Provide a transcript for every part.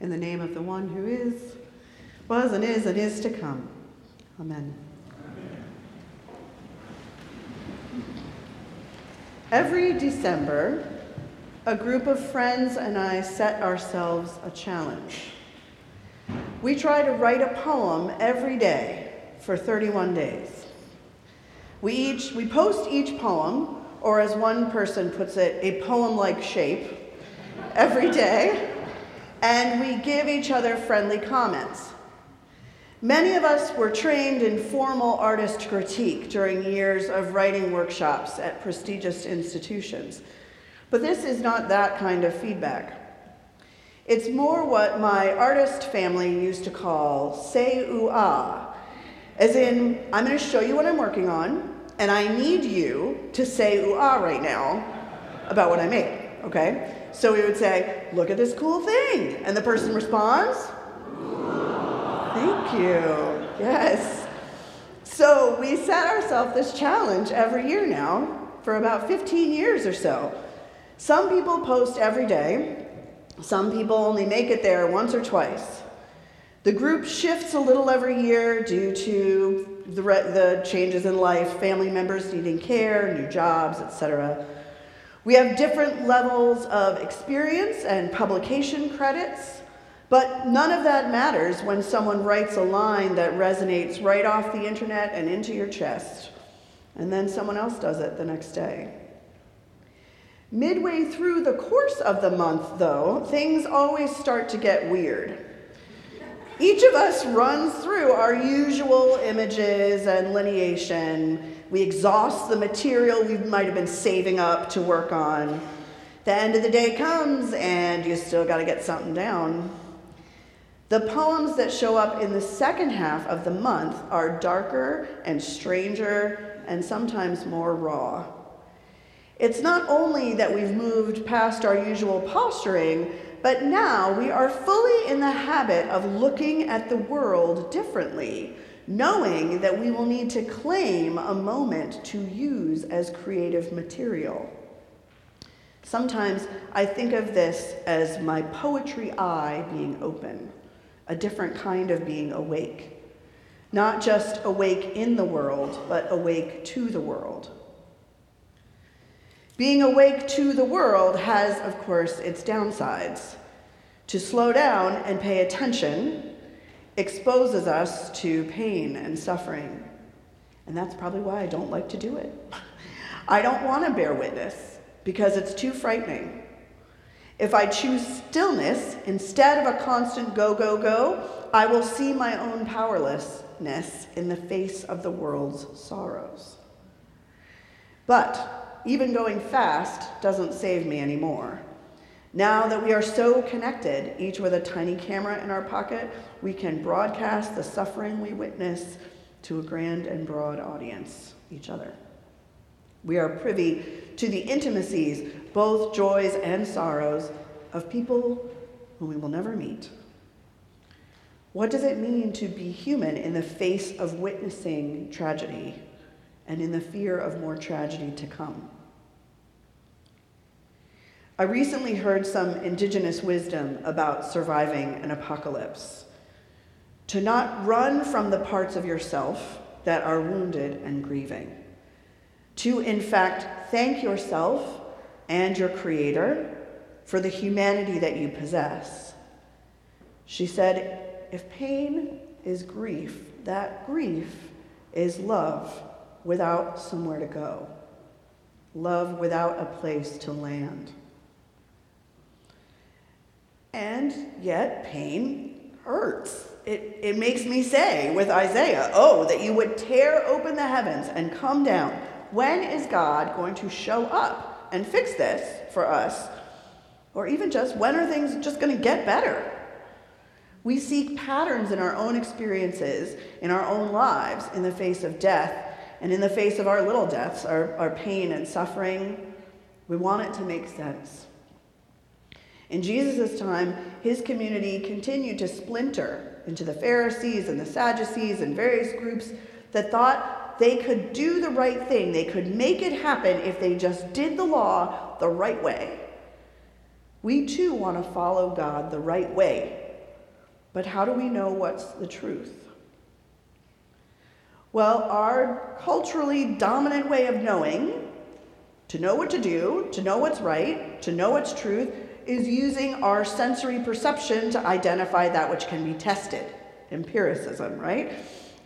In the name of the one who is, was, and is, and is to come. Amen. Every December, a group of friends and I set ourselves a challenge. We try to write a poem every day for 31 days. We each we post each poem, or as one person puts it, a poem-like shape, every day and we give each other friendly comments. Many of us were trained in formal artist critique during years of writing workshops at prestigious institutions. But this is not that kind of feedback. It's more what my artist family used to call say ooh ah, as in, I'm going to show you what I'm working on, and I need you to say ooh ah right now about what I made, okay? So we would say, Look at this cool thing. And the person responds, Thank you. Yes. So we set ourselves this challenge every year now for about 15 years or so. Some people post every day, some people only make it there once or twice. The group shifts a little every year due to the, re- the changes in life, family members needing care, new jobs, etc. We have different levels of experience and publication credits, but none of that matters when someone writes a line that resonates right off the internet and into your chest, and then someone else does it the next day. Midway through the course of the month, though, things always start to get weird. Each of us runs through our usual images and lineation we exhaust the material we might have been saving up to work on. The end of the day comes, and you still got to get something down. The poems that show up in the second half of the month are darker and stranger and sometimes more raw. It's not only that we've moved past our usual posturing, but now we are fully in the habit of looking at the world differently knowing that we will need to claim a moment to use as creative material. Sometimes I think of this as my poetry eye being open, a different kind of being awake. Not just awake in the world, but awake to the world. Being awake to the world has, of course, its downsides. To slow down and pay attention exposes us to pain and suffering. And that's probably why I don't like to do it. I don't want to bear witness because it's too frightening. If I choose stillness instead of a constant go, go, go, I will see my own powerlessness in the face of the world's sorrows. But even going fast doesn't save me anymore. Now that we are so connected, each with a tiny camera in our pocket, we can broadcast the suffering we witness to a grand and broad audience, each other. We are privy to the intimacies, both joys and sorrows, of people whom we will never meet. What does it mean to be human in the face of witnessing tragedy and in the fear of more tragedy to come? I recently heard some indigenous wisdom about surviving an apocalypse. To not run from the parts of yourself that are wounded and grieving. To, in fact, thank yourself and your Creator for the humanity that you possess. She said, if pain is grief, that grief is love without somewhere to go, love without a place to land. And yet, pain hurts. It, it makes me say with Isaiah, Oh, that you would tear open the heavens and come down. When is God going to show up and fix this for us? Or even just, when are things just going to get better? We seek patterns in our own experiences, in our own lives, in the face of death, and in the face of our little deaths, our, our pain and suffering. We want it to make sense. In Jesus' time, his community continued to splinter into the Pharisees and the Sadducees and various groups that thought they could do the right thing, they could make it happen if they just did the law the right way. We too want to follow God the right way, But how do we know what's the truth? Well, our culturally dominant way of knowing, to know what to do, to know what's right, to know what's truth, is using our sensory perception to identify that which can be tested. Empiricism, right?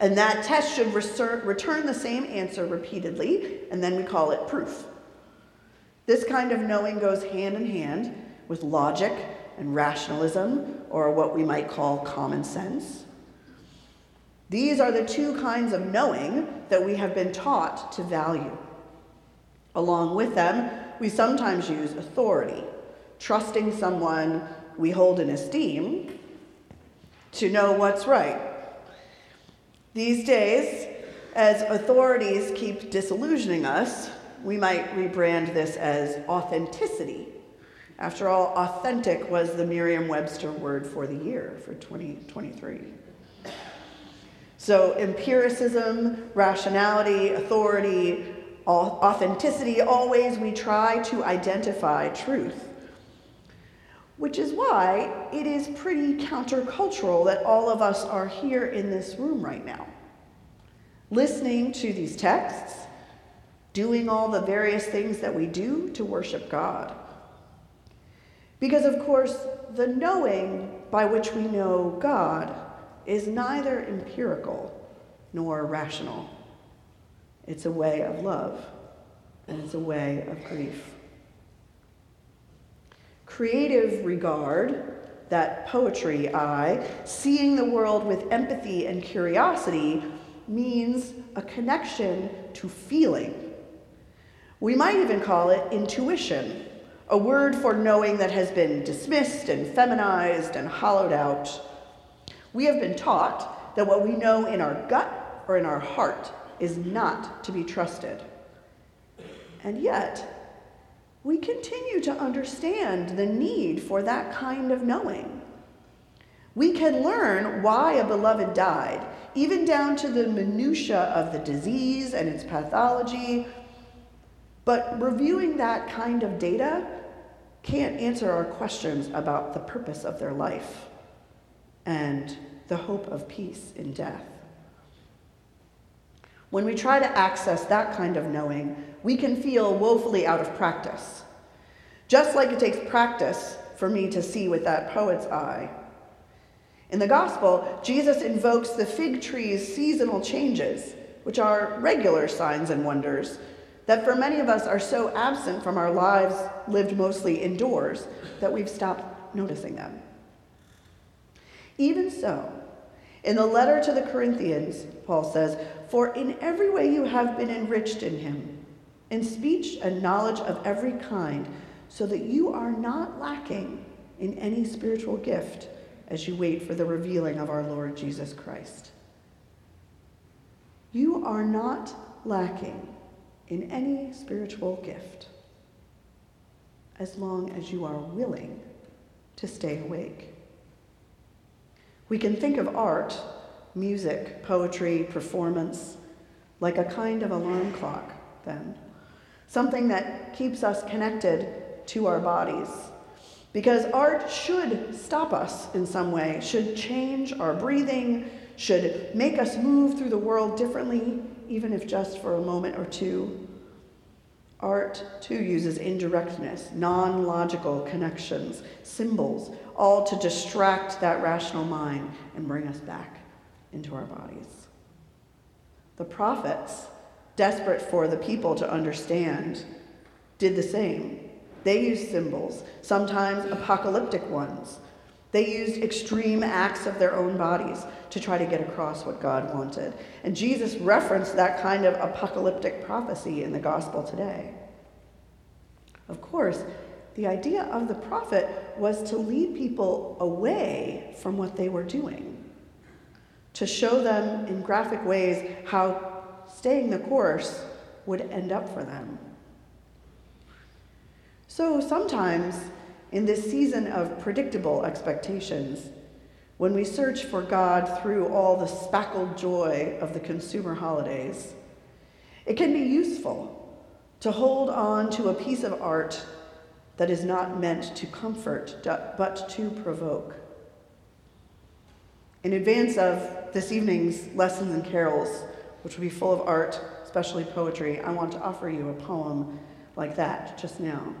And that test should return the same answer repeatedly, and then we call it proof. This kind of knowing goes hand in hand with logic and rationalism, or what we might call common sense. These are the two kinds of knowing that we have been taught to value. Along with them, we sometimes use authority, trusting someone we hold in esteem to know what's right. These days, as authorities keep disillusioning us, we might rebrand this as authenticity. After all, authentic was the Merriam Webster word for the year for 2023. So, empiricism, rationality, authority, authenticity, always we try to identify truth. Which is why it is pretty countercultural that all of us are here in this room right now, listening to these texts, doing all the various things that we do to worship God. Because, of course, the knowing by which we know God is neither empirical nor rational. It's a way of love, and it's a way of grief. Creative regard, that poetry eye, seeing the world with empathy and curiosity, means a connection to feeling. We might even call it intuition, a word for knowing that has been dismissed and feminized and hollowed out. We have been taught that what we know in our gut or in our heart is not to be trusted. And yet, we continue to understand the need for that kind of knowing. We can learn why a beloved died, even down to the minutiae of the disease and its pathology. But reviewing that kind of data can't answer our questions about the purpose of their life and the hope of peace in death. When we try to access that kind of knowing, we can feel woefully out of practice. Just like it takes practice for me to see with that poet's eye. In the gospel, Jesus invokes the fig tree's seasonal changes, which are regular signs and wonders that for many of us are so absent from our lives lived mostly indoors that we've stopped noticing them. Even so, in the letter to the Corinthians, Paul says, For in every way you have been enriched in him, in speech and knowledge of every kind, so that you are not lacking in any spiritual gift as you wait for the revealing of our Lord Jesus Christ. You are not lacking in any spiritual gift as long as you are willing to stay awake. We can think of art, music, poetry, performance, like a kind of alarm clock, then. Something that keeps us connected to our bodies. Because art should stop us in some way, should change our breathing, should make us move through the world differently, even if just for a moment or two. Art, too, uses indirectness, non logical connections, symbols, all to distract that rational mind and bring us back into our bodies. The prophets, desperate for the people to understand, did the same. They used symbols, sometimes apocalyptic ones, they used extreme acts of their own bodies to try to get across what God wanted. And Jesus referenced that kind of apocalyptic prophecy in the gospel today. Of course, the idea of the prophet was to lead people away from what they were doing, to show them in graphic ways how staying the course would end up for them. So sometimes in this season of predictable expectations, when we search for God through all the spackled joy of the consumer holidays, it can be useful to hold on to a piece of art that is not meant to comfort but to provoke. In advance of this evening's lessons and carols, which will be full of art, especially poetry, I want to offer you a poem like that just now.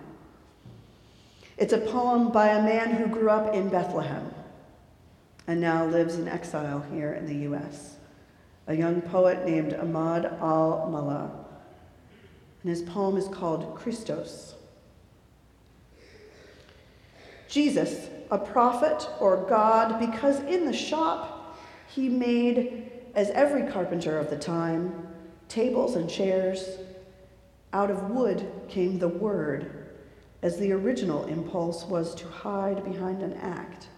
It's a poem by a man who grew up in Bethlehem and now lives in exile here in the U.S., a young poet named Ahmad Almallah. And his poem is called Christos. Jesus, a prophet or God, because in the shop he made, as every carpenter of the time, tables and chairs. Out of wood came the word, as the original impulse was to hide behind an act.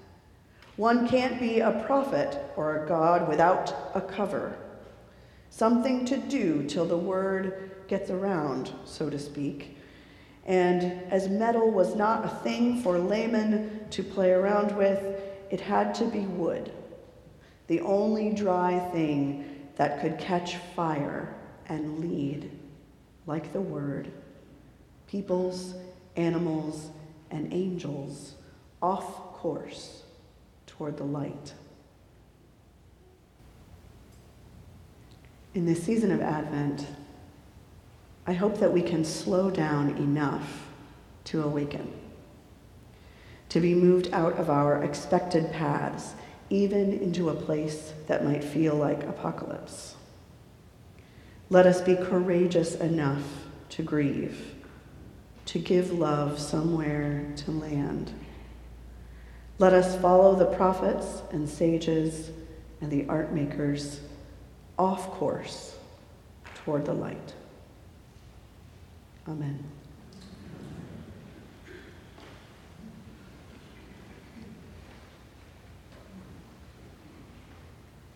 One can't be a prophet or a God without a cover, something to do till the word gets around, so to speak. And as metal was not a thing for laymen to play around with, it had to be wood, the only dry thing that could catch fire and lead, like the word, peoples, animals, and angels off course toward the light. In this season of Advent, I hope that we can slow down enough to awaken, to be moved out of our expected paths, even into a place that might feel like apocalypse. Let us be courageous enough to grieve, to give love somewhere to land. Let us follow the prophets and sages and the art makers off course toward the light. Amen.